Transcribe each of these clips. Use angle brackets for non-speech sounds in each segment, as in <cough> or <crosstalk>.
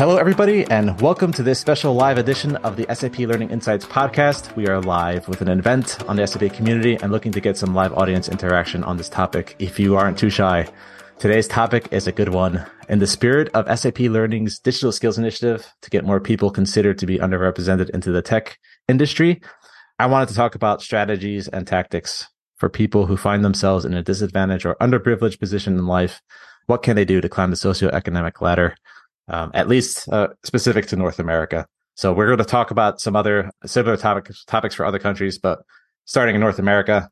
Hello, everybody, and welcome to this special live edition of the SAP Learning Insights podcast. We are live with an event on the SAP community and looking to get some live audience interaction on this topic. If you aren't too shy, today's topic is a good one. In the spirit of SAP Learning's digital skills initiative to get more people considered to be underrepresented into the tech industry, I wanted to talk about strategies and tactics for people who find themselves in a disadvantaged or underprivileged position in life. What can they do to climb the socioeconomic ladder? Um, at least uh, specific to North America. So we're going to talk about some other similar topics topics for other countries, but starting in North America.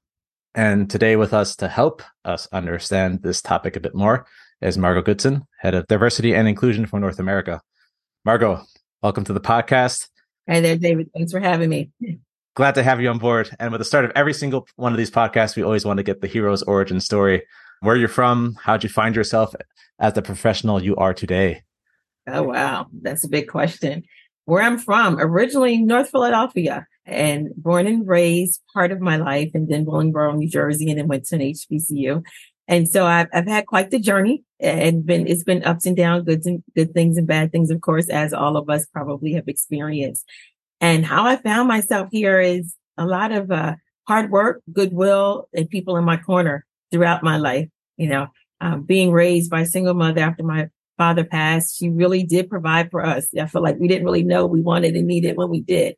And today with us to help us understand this topic a bit more is Margot Goodson, Head of Diversity and Inclusion for North America. Margot, welcome to the podcast. Hi there, David. Thanks for having me. Glad to have you on board. And with the start of every single one of these podcasts, we always want to get the hero's origin story. Where you're from, how'd you find yourself as the professional you are today? Oh, wow. That's a big question. Where I'm from, originally North Philadelphia and born and raised part of my life and then Willingboro, New Jersey, and then went to an HBCU. And so I've, I've had quite the journey and been, it's been ups and downs, good and good things and bad things, of course, as all of us probably have experienced. And how I found myself here is a lot of, uh, hard work, goodwill and people in my corner throughout my life. You know, um, being raised by a single mother after my father passed, she really did provide for us. I feel like we didn't really know we wanted and needed when we did.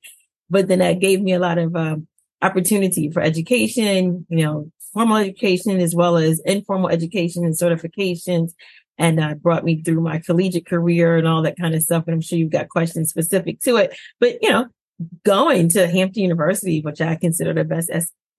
But then that gave me a lot of um, opportunity for education, you know, formal education as well as informal education and certifications. And uh, brought me through my collegiate career and all that kind of stuff. And I'm sure you've got questions specific to it. But, you know, going to Hampton University, which I consider the best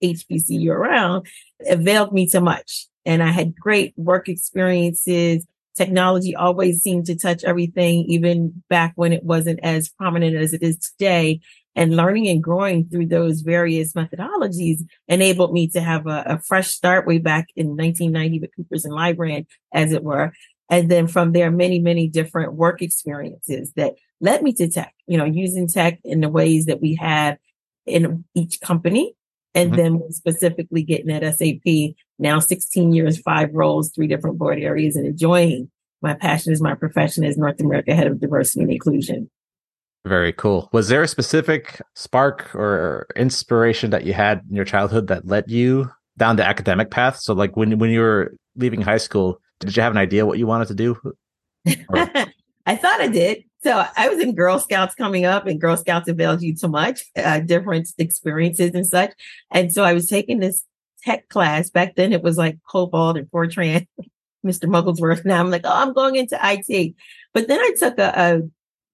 HBCU around, availed me so much. And I had great work experiences, technology always seemed to touch everything, even back when it wasn't as prominent as it is today. And learning and growing through those various methodologies enabled me to have a, a fresh start way back in 1990 with Coopers and Lybrand, as it were. And then from there, many, many different work experiences that led me to tech, you know, using tech in the ways that we have in each company and mm-hmm. then specifically getting at SAP now 16 years, five roles, three different board areas and enjoying my passion is my profession as North America head of diversity and inclusion. Very cool. Was there a specific spark or inspiration that you had in your childhood that led you down the academic path? So like when when you were leaving high school, did you have an idea what you wanted to do? <laughs> I thought I did. So I was in Girl Scouts coming up, and Girl Scouts availed you too much, uh, different experiences and such. And so I was taking this tech class. Back then, it was like COBOL and Fortran, <laughs> Mr. Mugglesworth. Now I'm like, oh, I'm going into IT. But then I took a, a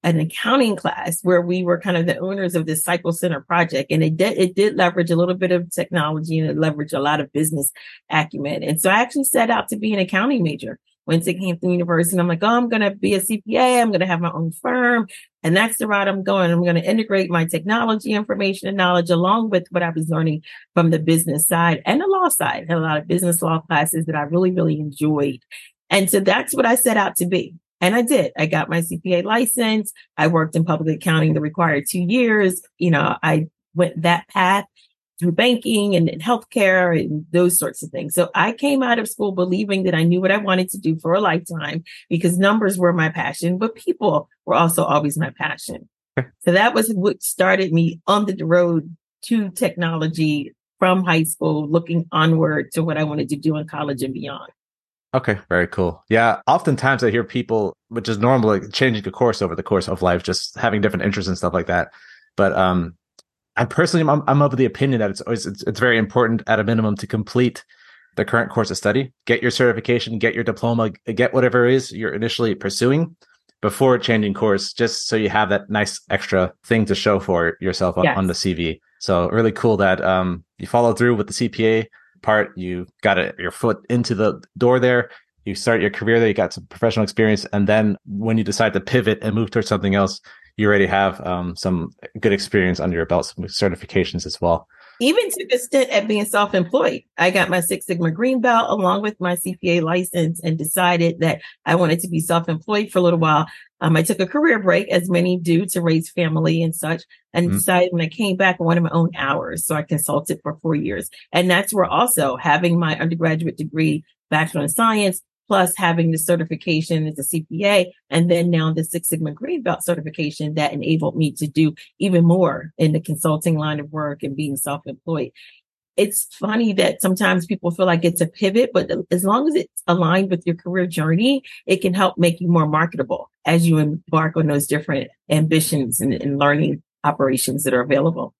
an accounting class where we were kind of the owners of this cycle center project and it did it did leverage a little bit of technology and it leveraged a lot of business acumen and so i actually set out to be an accounting major went to Hampton University and I'm like, oh, I'm going to be a CPA. I'm going to have my own firm. And that's the route I'm going. I'm going to integrate my technology information and knowledge along with what I was learning from the business side and the law side. I had a lot of business law classes that I really, really enjoyed. And so that's what I set out to be. And I did. I got my CPA license. I worked in public accounting the required two years. You know, I went that path through banking and, and healthcare and those sorts of things. So I came out of school believing that I knew what I wanted to do for a lifetime because numbers were my passion, but people were also always my passion. so that was what started me on the road to technology from high school, looking onward to what I wanted to do in college and beyond. Okay, very cool. Yeah, oftentimes I hear people, which is normal, like changing a course over the course of life, just having different interests and stuff like that. But um, I personally, I'm, I'm of the opinion that it's always it's, it's very important at a minimum to complete the current course of study, get your certification, get your diploma, get whatever it is you're initially pursuing before changing course, just so you have that nice extra thing to show for yourself on, yes. on the CV. So really cool that um, you followed through with the CPA part. You got a, your foot into the door there. You start your career there. You got some professional experience, and then when you decide to pivot and move towards something else, you already have um, some good experience under your belt, some certifications as well. Even took a stint at being self-employed. I got my Six Sigma Green Belt along with my CPA license and decided that I wanted to be self-employed for a little while. Um, I took a career break, as many do, to raise family and such, and mm-hmm. decided when I came back, I wanted my own hours. So I consulted for four years. And that's where also having my undergraduate degree, Bachelor in Science, plus having the certification as a CPA, and then now the Six Sigma Green Belt certification that enabled me to do even more in the consulting line of work and being self-employed. It's funny that sometimes people feel like it's a pivot, but as long as it's aligned with your career journey, it can help make you more marketable as you embark on those different ambitions and, and learning operations that are available.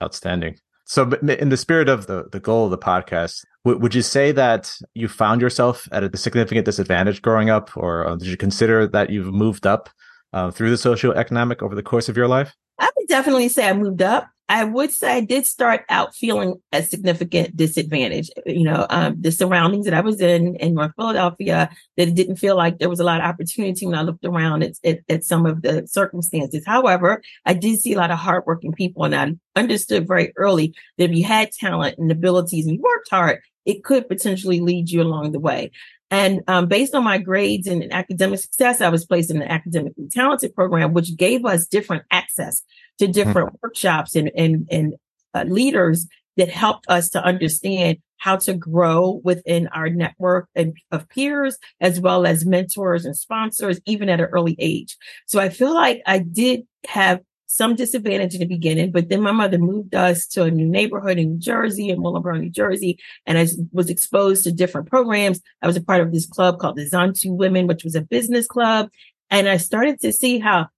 Outstanding. So, in the spirit of the, the goal of the podcast, w- would you say that you found yourself at a significant disadvantage growing up, or uh, did you consider that you've moved up uh, through the socioeconomic over the course of your life? I would definitely say I moved up. I would say I did start out feeling a significant disadvantage. You know, um, the surroundings that I was in in North Philadelphia, that it didn't feel like there was a lot of opportunity when I looked around at, at, at some of the circumstances. However, I did see a lot of hardworking people, and I understood very early that if you had talent and abilities and you worked hard, it could potentially lead you along the way. And um, based on my grades and academic success, I was placed in an academically talented program, which gave us different access to different mm-hmm. workshops and and and uh, leaders that helped us to understand how to grow within our network and of peers as well as mentors and sponsors even at an early age so i feel like i did have some disadvantage in the beginning, but then my mother moved us to a new neighborhood in New Jersey, in Willingboro, New Jersey, and I was exposed to different programs. I was a part of this club called the Zantu Women, which was a business club. And I started to see how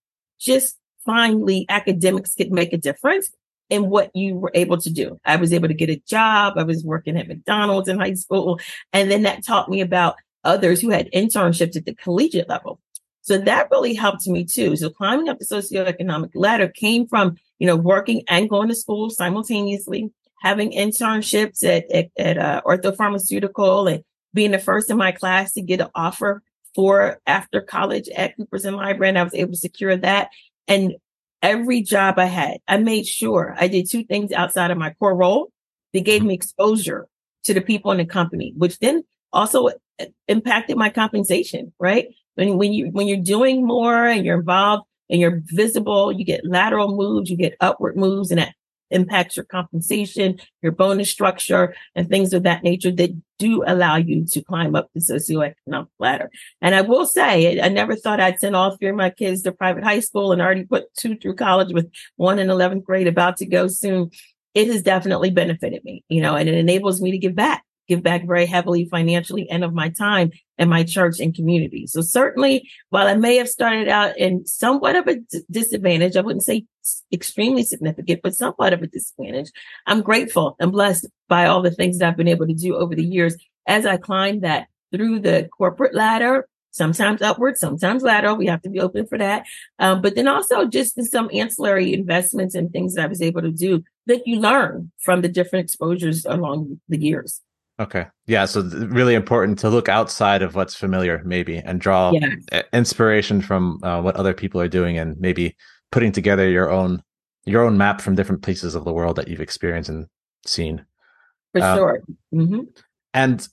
just finally academics could make a difference in what you were able to do. I was able to get a job. I was working at McDonald's in high school. And then that taught me about others who had internships at the collegiate level. So that really helped me too. So climbing up the socioeconomic ladder came from, you know, working and going to school simultaneously, having internships at, at, at uh, Ortho Pharmaceutical and being the first in my class to get an offer for after college at Coopers and Lybrand. And I was able to secure that. And every job I had, I made sure I did two things outside of my core role. that gave me exposure to the people in the company, which then also impacted my compensation, right? When, when you, when you're doing more and you're involved and you're visible, you get lateral moves, you get upward moves and that impacts your compensation, your bonus structure, and things of that nature that do allow you to climb up the socioeconomic ladder. And I will say, I never thought I'd send all three of my kids to private high school and already put two through college with one in 11th grade about to go soon. It has definitely benefited me, you know, and it enables me to give back give back very heavily financially and of my time and my church and community. So certainly, while I may have started out in somewhat of a disadvantage, I wouldn't say extremely significant, but somewhat of a disadvantage. I'm grateful and blessed by all the things that I've been able to do over the years as I climbed that through the corporate ladder, sometimes upward, sometimes lateral. We have to be open for that. Um, but then also just in some ancillary investments and things that I was able to do that you learn from the different exposures along the years. Okay. Yeah. So really important to look outside of what's familiar, maybe, and draw yes. inspiration from uh, what other people are doing, and maybe putting together your own your own map from different places of the world that you've experienced and seen. For um, sure. Mm-hmm. And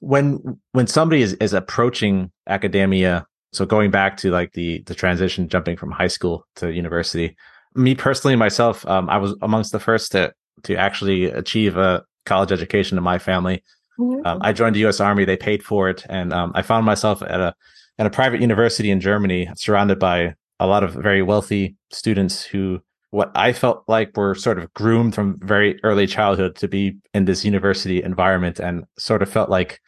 when when somebody is is approaching academia, so going back to like the the transition, jumping from high school to university, me personally, myself, um, I was amongst the first to to actually achieve a college education in my family. Mm-hmm. Um, I joined the U.S. Army; they paid for it, and um, I found myself at a at a private university in Germany, surrounded by a lot of very wealthy students who what I felt like were sort of groomed from very early childhood to be in this university environment, and sort of felt like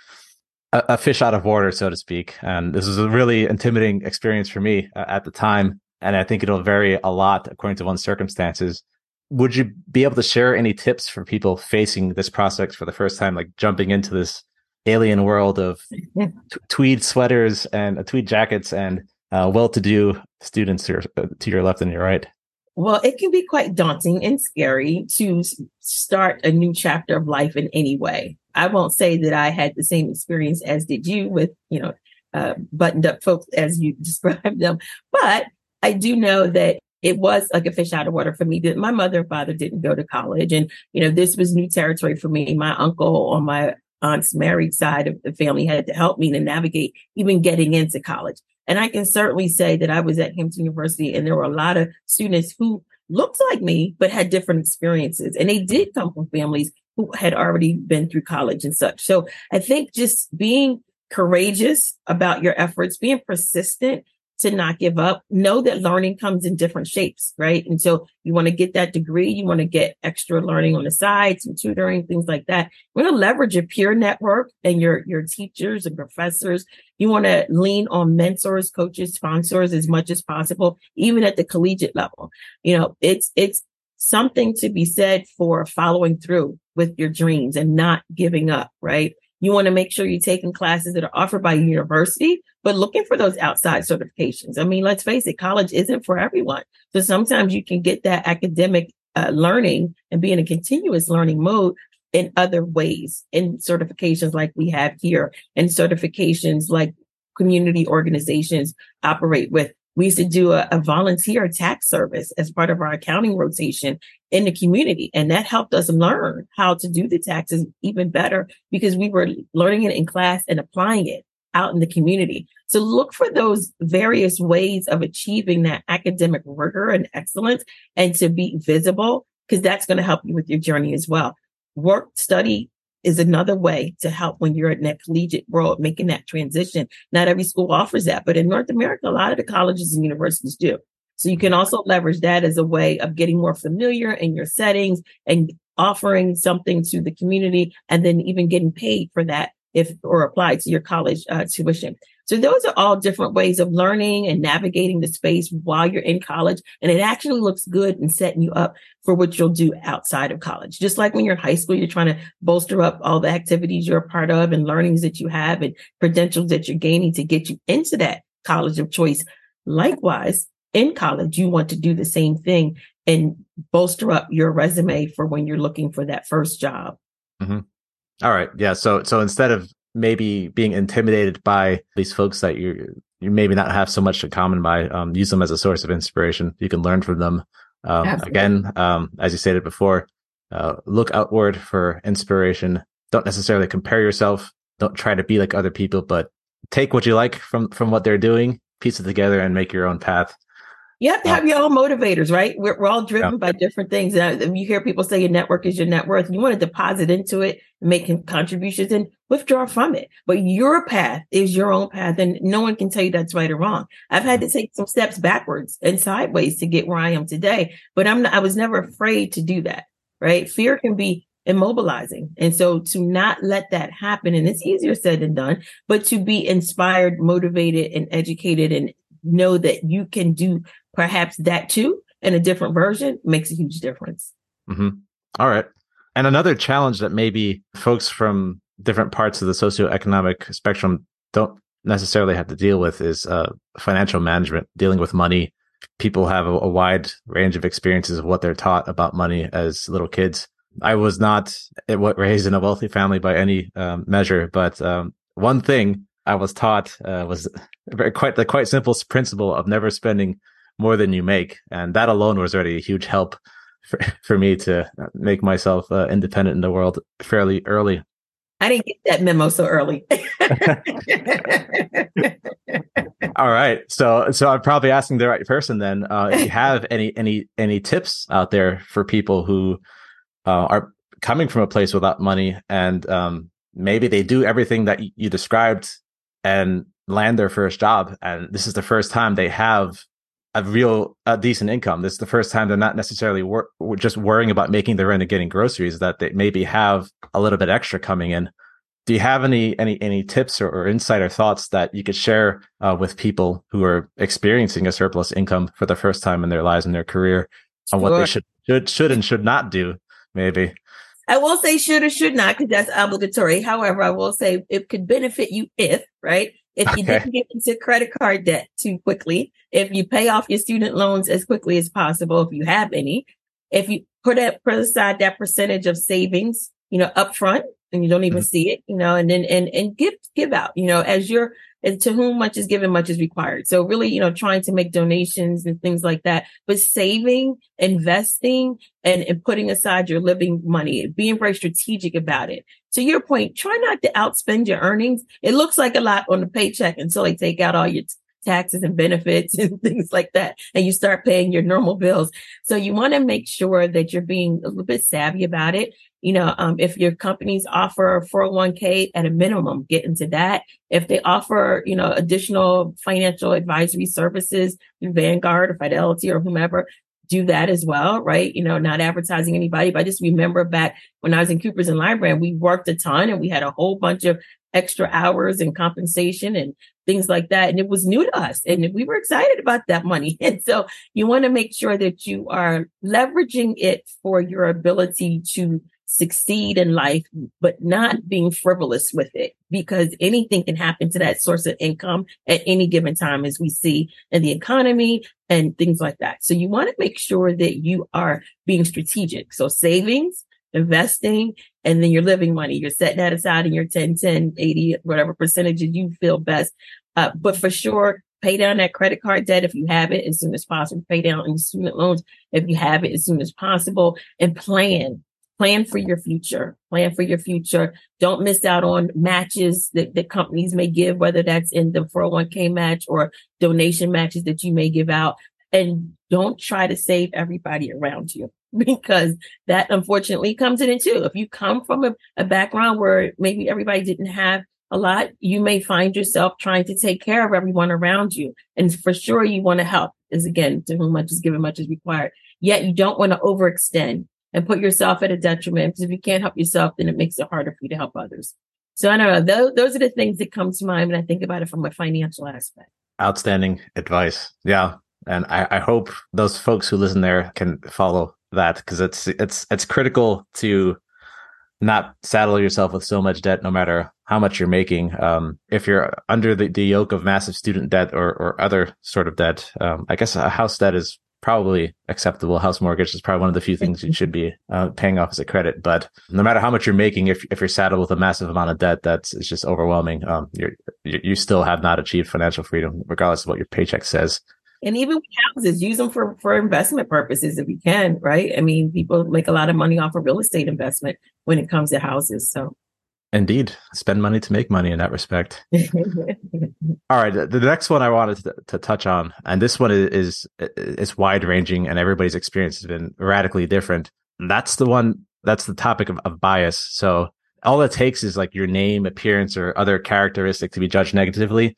a, a fish out of water, so to speak. And this was a really intimidating experience for me uh, at the time, and I think it'll vary a lot according to one's circumstances would you be able to share any tips for people facing this prospect for the first time, like jumping into this alien world of <laughs> t- tweed sweaters and uh, tweed jackets and uh, well-to-do students to your, uh, to your left and your right? Well, it can be quite daunting and scary to start a new chapter of life in any way. I won't say that I had the same experience as did you with, you know, uh, buttoned up folks as you <laughs> described them, but I do know that it was like a fish out of water for me. My mother and father didn't go to college. And, you know, this was new territory for me. My uncle on my aunt's married side of the family had to help me to navigate even getting into college. And I can certainly say that I was at Hampton University and there were a lot of students who looked like me, but had different experiences. And they did come from families who had already been through college and such. So I think just being courageous about your efforts, being persistent to not give up. Know that learning comes in different shapes, right? And so you want to get that degree. You want to get extra learning on the side, some tutoring, things like that. You want to leverage your peer network and your, your teachers and professors. You want to lean on mentors, coaches, sponsors as much as possible, even at the collegiate level. You know, it's, it's something to be said for following through with your dreams and not giving up, right? You want to make sure you're taking classes that are offered by a university, but looking for those outside certifications. I mean, let's face it, college isn't for everyone. So sometimes you can get that academic uh, learning and be in a continuous learning mode in other ways in certifications like we have here and certifications like community organizations operate with we used to do a, a, volunteer tax service as part of our accounting rotation in the community. And that helped us learn how to do the taxes even better because we were learning it in class and applying it out in the community. So look for those various ways of achieving that academic rigor and excellence and to be visible because that's going to help you with your journey as well. Work, study, is another way to help when you're in that collegiate world, making that transition. Not every school offers that, but in North America, a lot of the colleges and universities do. So you can also leverage that as a way of getting more familiar in your settings and offering something to the community and then even getting paid for that if or applied to your college uh, tuition. So those are all different ways of learning and navigating the space while you're in college. And it actually looks good and setting you up for what you'll do outside of college. Just like when you're in high school, you're trying to bolster up all the activities you're a part of and learnings that you have and credentials that you're gaining to get you into that college of choice. Likewise, in college, you want to do the same thing and bolster up your resume for when you're looking for that first job. Mm-hmm. All right. Yeah. So so instead of maybe being intimidated by these folks that you you maybe not have so much in common by, um, use them as a source of inspiration. You can learn from them. Um, again, um, as you stated before, uh, look outward for inspiration. Don't necessarily compare yourself. Don't try to be like other people, but take what you like from from what they're doing, piece it together, and make your own path. You have to have your own motivators, right? We're, we're all driven yeah. by different things. And you hear people say your network is your net worth. You want to deposit into it, making contributions and withdraw from it. But your path is your own path and no one can tell you that's right or wrong. I've had to mm-hmm. take some steps backwards and sideways to get where I am today, but I'm not, I was never afraid to do that, right? Fear can be immobilizing. And so to not let that happen, and it's easier said than done, but to be inspired, motivated and educated and know that you can do perhaps that too in a different version makes a huge difference. Mm-hmm. All right. And another challenge that maybe folks from different parts of the socioeconomic spectrum don't necessarily have to deal with is uh, financial management, dealing with money. People have a, a, wide range of experiences of what they're taught about money as little kids. I was not raised in a wealthy family by any um, measure, but um, one thing I was taught uh, was quite the quite simple principle of never spending more than you make, and that alone was already a huge help for, <laughs> for me to make myself uh, independent in the world fairly early. I didn't get that memo so early. <laughs> All right, so so I'm probably asking the right person then. Uh, if you have <laughs> any any any tips out there for people who uh, are coming from a place without money and um, maybe they do everything that you described and land their first job, and this is the first time they have a real a decent income. This is the first time they're not necessarily wor- just worrying about making their rent and getting groceries. That they maybe have a little bit extra coming in. Do you have any any any tips or, or insight or thoughts that you could share uh, with people who are experiencing a surplus income for the first time in their lives and their career on what they should should should and should not do? Maybe. I will say should or should not because that's obligatory. However, I will say it could benefit you if right if you okay. didn't get into credit card debt too quickly, if you pay off your student loans as quickly as possible, if you have any, if you put up, put aside that percentage of savings, you know, upfront and you don't even mm-hmm. see it, you know, and then, and, and give, give out, you know, as you're, and to whom much is given, much is required. So really, you know, trying to make donations and things like that, but saving, investing and, and putting aside your living money, being very strategic about it. To your point, try not to outspend your earnings. It looks like a lot on the paycheck until they take out all your taxes and benefits <laughs> and things like that. And you start paying your normal bills. So you want to make sure that you're being a little bit savvy about it. You know, um, if your companies offer 401k at a minimum, get into that. If they offer, you know, additional financial advisory services Vanguard or Fidelity or whomever, do that as well, right? You know, not advertising anybody, but I just remember back when I was in Coopers and Lybrand, we worked a ton and we had a whole bunch of extra hours and compensation and things like that. And it was new to us and we were excited about that money. <laughs> And so you want to make sure that you are leveraging it for your ability to succeed in life, but not being frivolous with it because anything can happen to that source of income at any given time, as we see in the economy and things like that. So you want to make sure that you are being strategic. So savings, investing, and then your living money, you're setting that aside in your 10, 10, 80, whatever percentages you feel best. Uh, but for sure, pay down that credit card debt if you have it as soon as possible. Pay down any student loans if you have it as soon as possible and plan. Plan for your future. Plan for your future. Don't miss out on matches that, that companies may give whether that's in the 401k match or donation matches that you may give out. And don't try to save everybody around you <laughs> because that unfortunately comes in it too if you come from a, a background where maybe everybody didn't have a lot you may find yourself trying to take care of everyone around you and for sure you want to help is again to whom much is given much is required yet you don't want to overextend and put yourself at a detriment. Because if you can't help yourself, then it makes it harder for you to help others. So I don't know. Those, those are the things that come to mind when I think about it from a financial aspect. Outstanding advice. Yeah. And I, I hope those folks who listen there can follow that because it's it's it's critical to not saddle yourself with so much debt no matter how much you're making um, if you're under the, the yoke of massive student debt or, or other sort of debt um, i guess a house debt is probably acceptable. House mortgage is probably one of the few things you should be uh, paying off as a credit. But no matter how much you're making, if if you're saddled with a massive amount of debt, that's it's just overwhelming. Um, you're you still have not achieved financial freedom, regardless of what your paycheck says. And even with houses, use them for for investment purposes if you can, right? I mean, people make a lot of money off of real estate investment when it comes to houses. So Indeed, spend money to make money in that respect. <laughs> All right, the, the, next one I wanted to, to, touch on, and this one is is wide ranging, and everybody's experience has been radically different. That's the one. That's the topic of, of bias. So all it takes is like your name, appearance, or other characteristic to be judged negatively.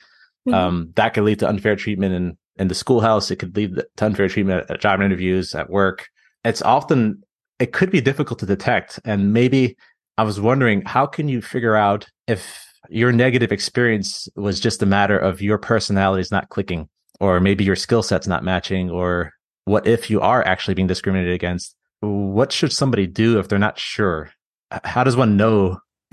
Mm-hmm. Um, that could lead to unfair treatment in in the schoolhouse. It could lead to unfair treatment at job interviews, at work. It's often it could be difficult to detect, and maybe I was wondering how can you figure out if your negative experience was just a matter of your personality is not clicking, or maybe your skill set's not matching, or what if you are actually being discriminated against? What should somebody do if they're not sure? How does one know? <laughs>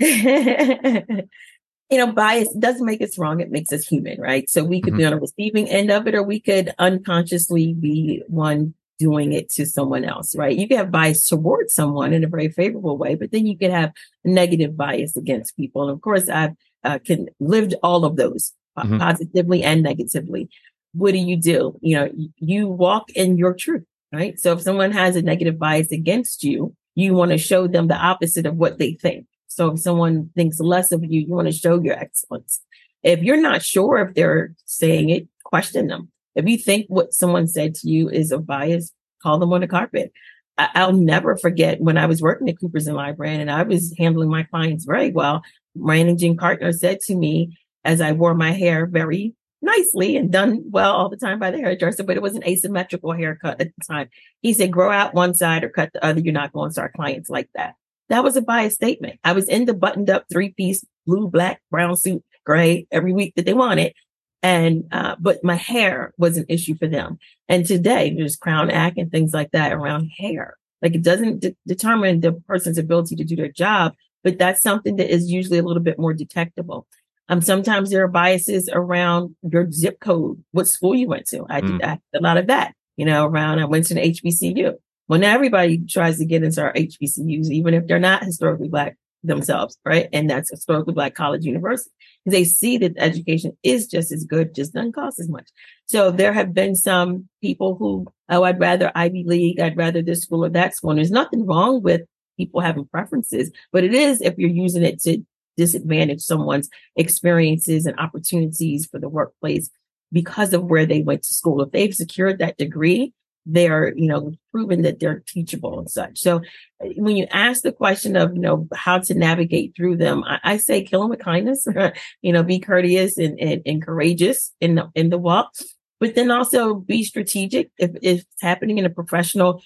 you know, bias doesn't make us wrong. It makes us human, right? So we could mm-hmm. be on the receiving end of it, or we could unconsciously be one doing it to someone else, right? You can have bias towards someone in a very favorable way, but then you can have negative bias against people. And of course, I've uh, can lived all of those uh, mm-hmm. positively and negatively. What do you do? You know, you walk in your truth, right? So if someone has a negative bias against you, you want to show them the opposite of what they think. So if someone thinks less of you, you want to show your excellence. If you're not sure if they're saying it, question them if you think what someone said to you is a bias, call them on the carpet. I- will never forget when I was working at Coopers and Lybrand and I was handling my clients very well. Managing partner said to me as I wore my hair very nicely and done well all the time by the hairdresser, but it was an asymmetrical haircut at the time. He said, grow out one side or cut the other. You're not going to start clients like that. That was a bias statement. I was in the buttoned up three piece blue, black, brown suit, gray every week that they wanted. And, uh, but my hair was an issue for them. And today there's crown act and things like that around hair. Like it doesn't de- determine the person's ability to do their job, but that's something that is usually a little bit more detectable. Um, sometimes there are biases around your zip code, what school you went to. I did mm. a lot of that, you know, around, I went to the HBCU. When everybody tries to get into our HBCUs, even if they're not historically black themselves, right? And that's historically black college university they see that education is just as good, just doesn't cost as much. So there have been some people who, oh, I'd rather Ivy League, I'd rather this school or that school. And there's nothing wrong with people having preferences, but it is if you're using it to disadvantage someone's experiences and opportunities for the workplace. because of where they went to school. If they've secured that degree, they're, you know, proven that they're teachable and such. So uh, when you ask the question of, you know, how to navigate through them, I, I say kill them with kindness, <laughs> you know, be courteous and, and, and courageous in the, in the walk, but then also be strategic. If, if it's happening in a professional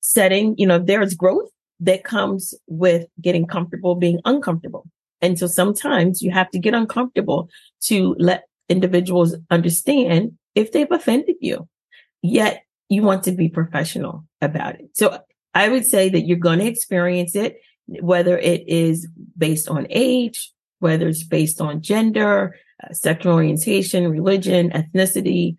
setting, you know, there's growth that comes with getting comfortable being uncomfortable. And so sometimes you have to get uncomfortable to let individuals understand if they've offended you. Yet you want to be professional about it. So I would say that you're going to experience it, whether it is based on age, whether it's based on gender, uh, sexual orientation, religion, ethnicity,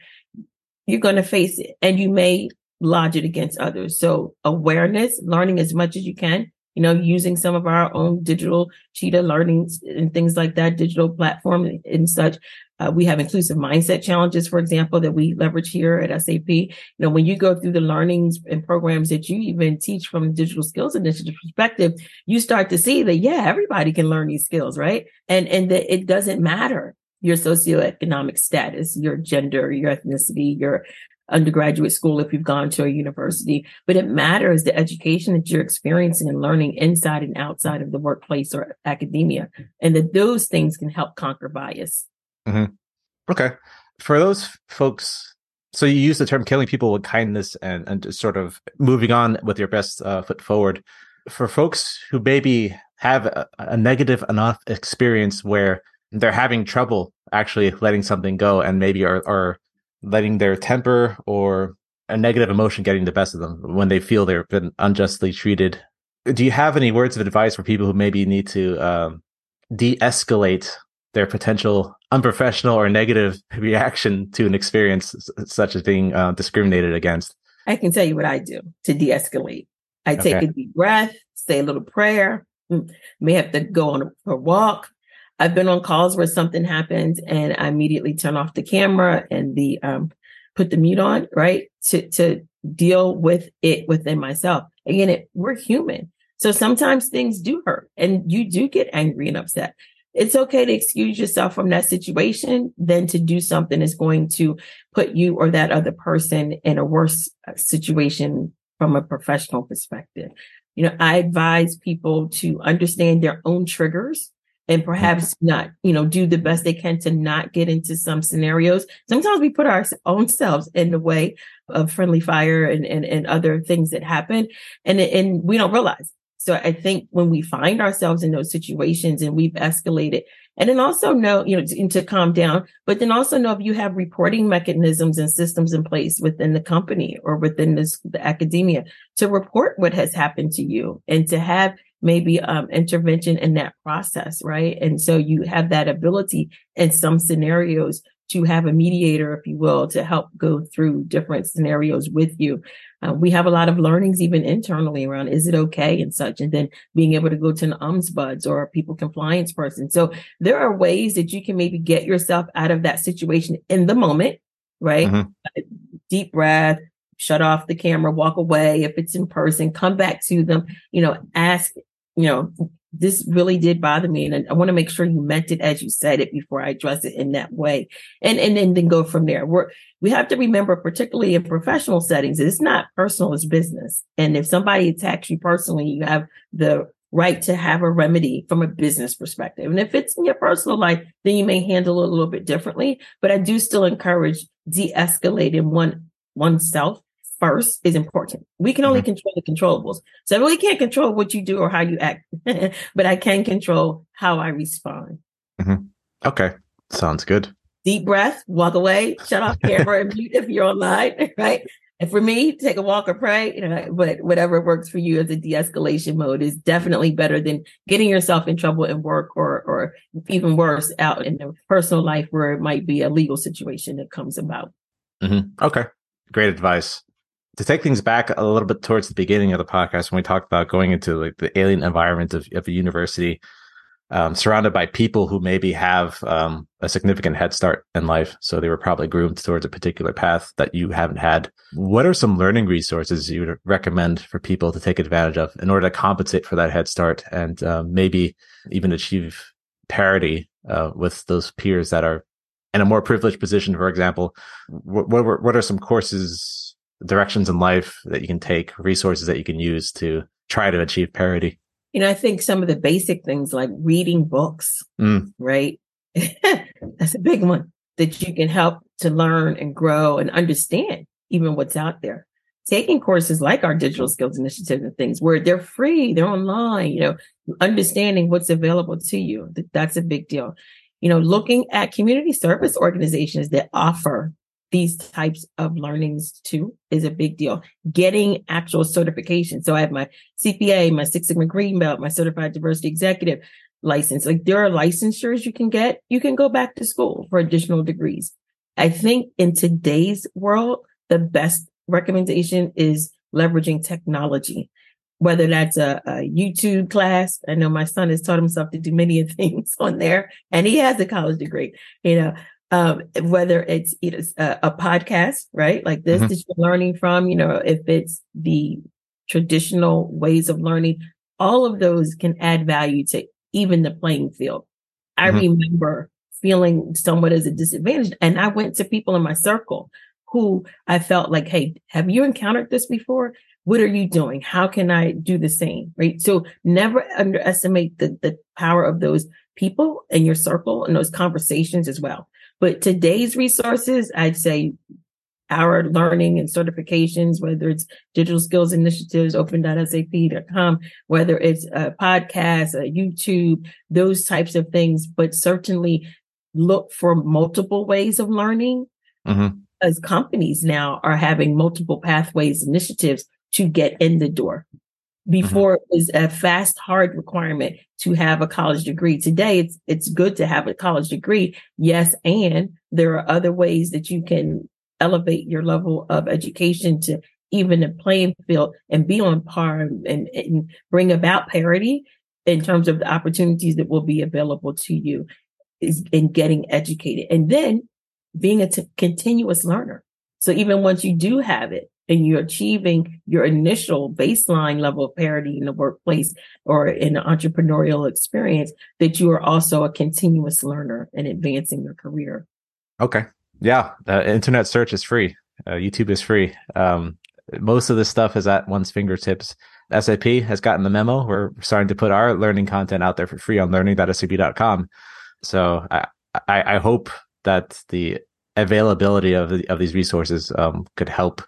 you're going to face it and you may lodge it against others. So awareness, learning as much as you can, you know, using some of our own digital cheetah learning and things like that, digital platform and such. Uh, we have inclusive mindset challenges, for example, that we leverage here at SAP. You know, when you go through the learnings and programs that you even teach from the digital skills initiative perspective, you start to see that, yeah, everybody can learn these skills, right? And, and that it doesn't matter your socioeconomic status, your gender, your ethnicity, your undergraduate school if you've gone to a university, but it matters the education that you're experiencing and learning inside and outside of the workplace or academia, and that those things can help conquer bias. Mm-hmm. Okay. For those folks, so you use the term killing people with kindness and, and just sort of moving on with your best uh, foot forward. For folks who maybe have a, a negative enough experience where they're having trouble actually letting something go and maybe are, are letting their temper or a negative emotion getting the best of them when they feel they've been unjustly treated. Do you have any words of advice for people who maybe need to um, de-escalate their potential unprofessional or negative <laughs> reaction to an experience such as being uh, discriminated against? I can tell you what I do to de-escalate. I take okay. a deep breath, say a little prayer, mm, may have to go on a, a walk, I've been on calls where something happens and I immediately turn off the camera and the um put the mute on, right? To to deal with it within myself. Again, it, we're human. So sometimes things do hurt and you do get angry and upset. It's okay to excuse yourself from that situation than to do something that's going to put you or that other person in a worse uh, situation from a professional perspective. You know, I advise people to understand their own triggers and perhaps not, you know, do the best they can to not get into some scenarios. Sometimes we put our own selves in the way of friendly fire and, and, and other things that happen and, and we don't realize. So I think when we find ourselves in those situations and we've escalated and then also know, you know, to, to calm down, but then also know if you have reporting mechanisms and systems in place within the company or within this, the academia to report what has happened to you and to have maybe um, intervention in that process, right? And so you have that ability in some scenarios to have a mediator, if you will, to help go through different scenarios with you. Uh, we have a lot of learnings even internally around is it okay and such, and then being able to go to an ombuds or a people compliance person. So there are ways that you can maybe get yourself out of that situation in the moment, right? Mm-hmm. Deep breath, shut off the camera, walk away. If it's in person, come back to them, you know, ask you know, this really did bother me. And I want to make sure you meant it as you said it before I address it in that way. And, and, and then go from there. We're, we have to remember, particularly in professional settings, it's not personal, it's business. And if somebody attacks you personally, you have the right to have a remedy from a business perspective. And if it's in your personal life, then you may handle it a little bit differently. But I do still encourage de-escalating one oneself first is important. We can only mm-hmm. control the controllables. So I really can't control what you do or how you act, <laughs> but I can control how I respond. Mm-hmm. Okay. Sounds good. Deep breath, walk away, shut off camera and mute if you're online, <laughs> right? And for me, take a walk or pray, you know, but whatever works for you as a de-escalation mode is definitely better than getting yourself in trouble in work or, or even worse out in the personal life where it might be a legal situation that comes about. Mm-hmm. Okay. Great advice to take things back a little bit towards the beginning of the podcast when we talked about going into like the alien environment of, of a university um, surrounded by people who maybe have um, a significant head start in life so they were probably groomed towards a particular path that you haven't had. What are some learning resources you would recommend for people to take advantage of in order to compensate for that head start and uh, maybe even achieve parity uh, with those peers that are in a more privileged position, for example, what, what, what are some courses, directions in life that you can take, resources that you can use to try to achieve parity? You know, I think some of the basic things like reading books, mm. right? <laughs> That's a big one that you can help to learn and grow and understand even what's out there. Taking courses like our digital skills initiative and things where they're free, they're online, you know, understanding what's available to you. That's a big deal. You know, looking at community service organizations that offer these types of learnings too is a big deal. Getting actual certification. So I have my CPA, my Six Sigma Green Belt, my Certified Diversity Executive license. Like there are licensures you can get. You can go back to school for additional degrees. I think in today's world, the best recommendation is leveraging technology, whether that's a, a, YouTube class. I know my son has taught himself to do many <laughs> things on there and he has a college degree, you know, um, whether it's you know, a, a, podcast, right? Like this mm-hmm. that you're learning from, you know, if it's the traditional ways of learning, all of those can add value to even the playing field. I mm-hmm. remember feeling somewhat as a disadvantage. And I went to people in my circle who I felt like, Hey, have you encountered this before? What are you doing? How can I do the same? Right. So never underestimate the, the power of those people in your circle and those conversations as well. But today's resources, I'd say our learning and certifications, whether it's digital skills initiatives, open.sap.com, whether it's a podcast, a YouTube, those types of things, but certainly look for multiple ways of learning. Mm-hmm. As companies now are having multiple pathways initiatives to get in the door. Before mm-hmm. it was a fast, hard requirement to have a college degree. Today, it's it's good to have a college degree. Yes, and there are other ways that you can elevate your level of education to even the playing field and be on par and, and bring about parity in terms of the opportunities that will be available to you is in getting educated and then being a t- continuous learner. So even once you do have it and you're achieving your initial baseline level of parity in the workplace or in the entrepreneurial experience, that you are also a continuous learner and advancing your career. Okay. Yeah, uh, internet search is free. Uh, YouTube is free. Um, most of this stuff is at one's fingertips. SAP has gotten the memo. We're starting to put our learning content out there for free on learning.sap.com. So I, I, I hope that the availability of the, of these resources um, could help,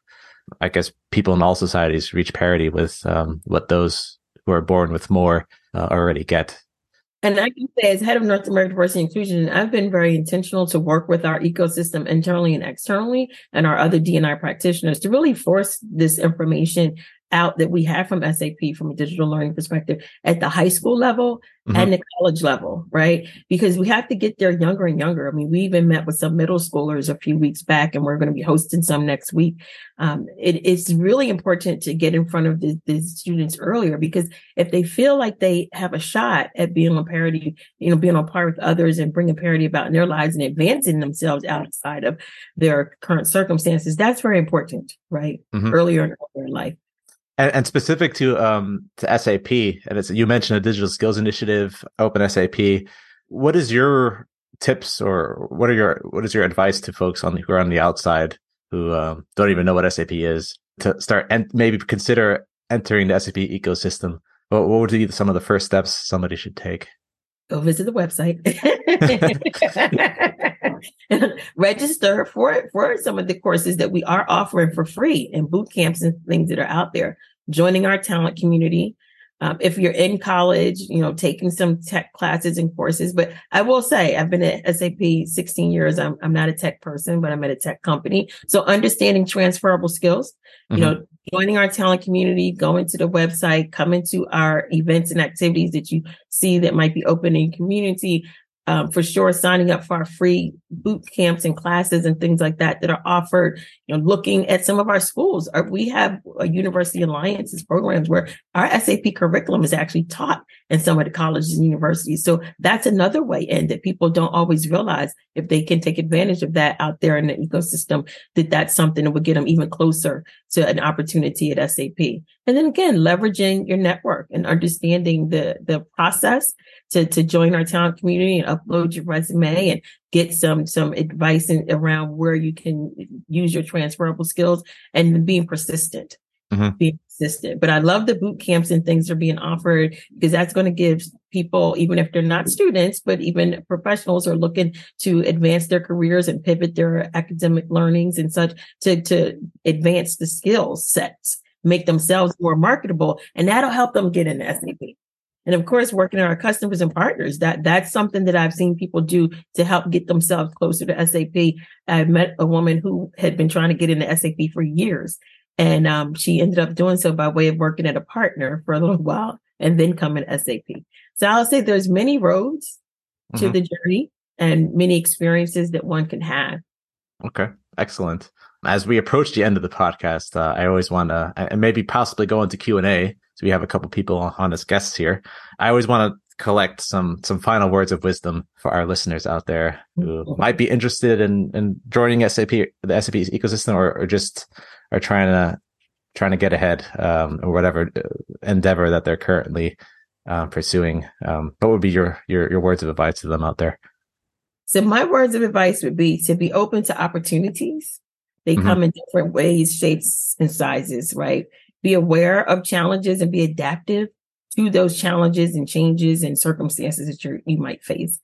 I guess, people in all societies reach parity with um, what those who are born with more uh, already get. And I can say, as head of North American Diversity Inclusion, I've been very intentional to work with our ecosystem internally and externally and our other DNI practitioners to really force this information out that we have from SAP from a digital learning perspective at the high school level mm-hmm. and the college level, right? Because we have to get there younger and younger. I mean, we even met with some middle schoolers a few weeks back, and we're going to be hosting some next week. Um, it, it's really important to get in front of the, the, students earlier because if they feel like they have a shot at being on parity, you know, being on par with others and bringing parity about in their lives and advancing themselves outside of their current circumstances, that's very important, right? Mm-hmm. Earlier in, in life. And, and, specific to um to SAP, and it's you mentioned a digital skills initiative, Open SAP. What is your tips or what are your what is your advice to folks on who are on the outside who um, don't even know what SAP is to start and maybe consider entering the SAP ecosystem? What, what would be some of the first steps somebody should take? Go visit the website. <laughs> Register for for some of the courses that we are offering for free and boot camps and things that are out there joining our talent community. Um, if you're in college, you know, taking some tech classes and courses. But I will say, I've been at SAP 16 years. I'm, I'm not a tech person, but I'm at a tech company. So understanding transferable skills, mm-hmm. you know, joining our talent community, going to the website, coming to our events and activities that you see that might be open in community, um, for sure signing up for our free boot camps and classes and things like that that are offered you know looking at some of our schools. Uh, we have a university alliances programs where our sap curriculum is actually taught in some of the colleges and universities. So that's another way in that people don't always realize if they can take advantage of that out there in the ecosystem that that's something that would get them even closer to an opportunity at sap and then again leveraging your network and understanding the the process to to join our talent community and upload your resume and get some some advice in, around where you can use your transferable skills and being persistent. Mm-hmm. Being persistent. But I love the boot camps and things are being offered because that's going to give people, even if they're not students, but even professionals are looking to advance their careers and pivot their academic learnings and such to, to advance the skill sets, make themselves more marketable. And that'll help them get in the SAP. And of course, working on our customers and partners, that that's something that I've seen people do to help get themselves closer to SAP. I met a woman who had been trying to get into SAP for years. And um, she ended up doing so by way of working at a partner for a little while and then coming to SAP. So I'll say there's many roads to mm-hmm. the journey and many experiences that one can have. Okay, excellent. As we approach the end of the podcast, uh, I always want to, and maybe possibly go into Q and A so we have a couple people on as guests here. I always want to collect some some final words of wisdom for our listeners out there who mm-hmm. might be interested in in joining SAP the SAP ecosystem or, or just are trying to trying to get ahead um, or whatever uh, endeavor that they're currently uh, pursuing. Um, what would be your, your your words of advice to them out there? So my words of advice would be to be open to opportunities. They mm-hmm. come in different ways, shapes, and sizes, right? be aware of challenges and be adaptive to those challenges and changes and circumstances that you you might face.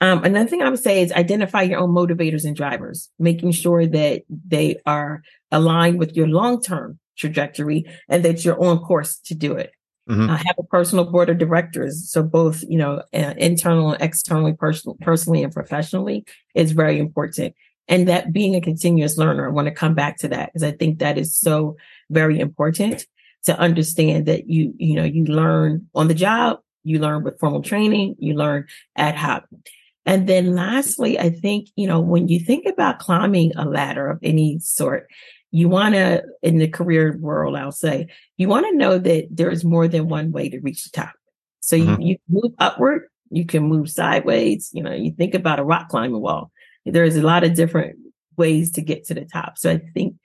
Um, another thing I would say is identify your own motivators and drivers, making sure that they are aligned with your long term trajectory and that you're on course to do it. Mm-hmm. Uh, have a personal board of directors, so both you know uh, internal and externally, personal, personally and professionally is very important. And that being a continuous learner, I want to come back to that because I think that is so very important to understand that you, you know, you learn on the job, you learn with formal training, you learn ad hoc. And then lastly, I think, you know, when you think about climbing a ladder of any sort, you want to, in the career world, I'll say, you want to know that there is more than one way to reach the top. So mm-hmm. you, you move upward, you can move sideways. You know, you think about a rock climbing wall. There's a lot of different ways to get to the top. So I think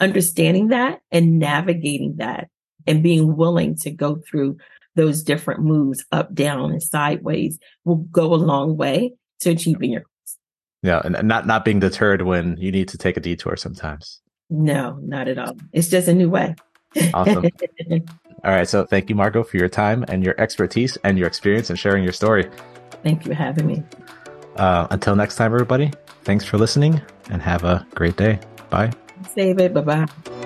understanding that and navigating that and being willing to go through those different moves up, down, and sideways will go a long way to achieving your goals. Yeah, and not not being deterred when you need to take a detour sometimes. No, not at all. It's just a new way. Awesome. <laughs> all right. So thank you, Margot, for your time and your expertise and your experience and sharing your story. Thank you for having me. Uh, until next time, everybody, thanks for listening and have a great day. Bye. Save it. Bye bye.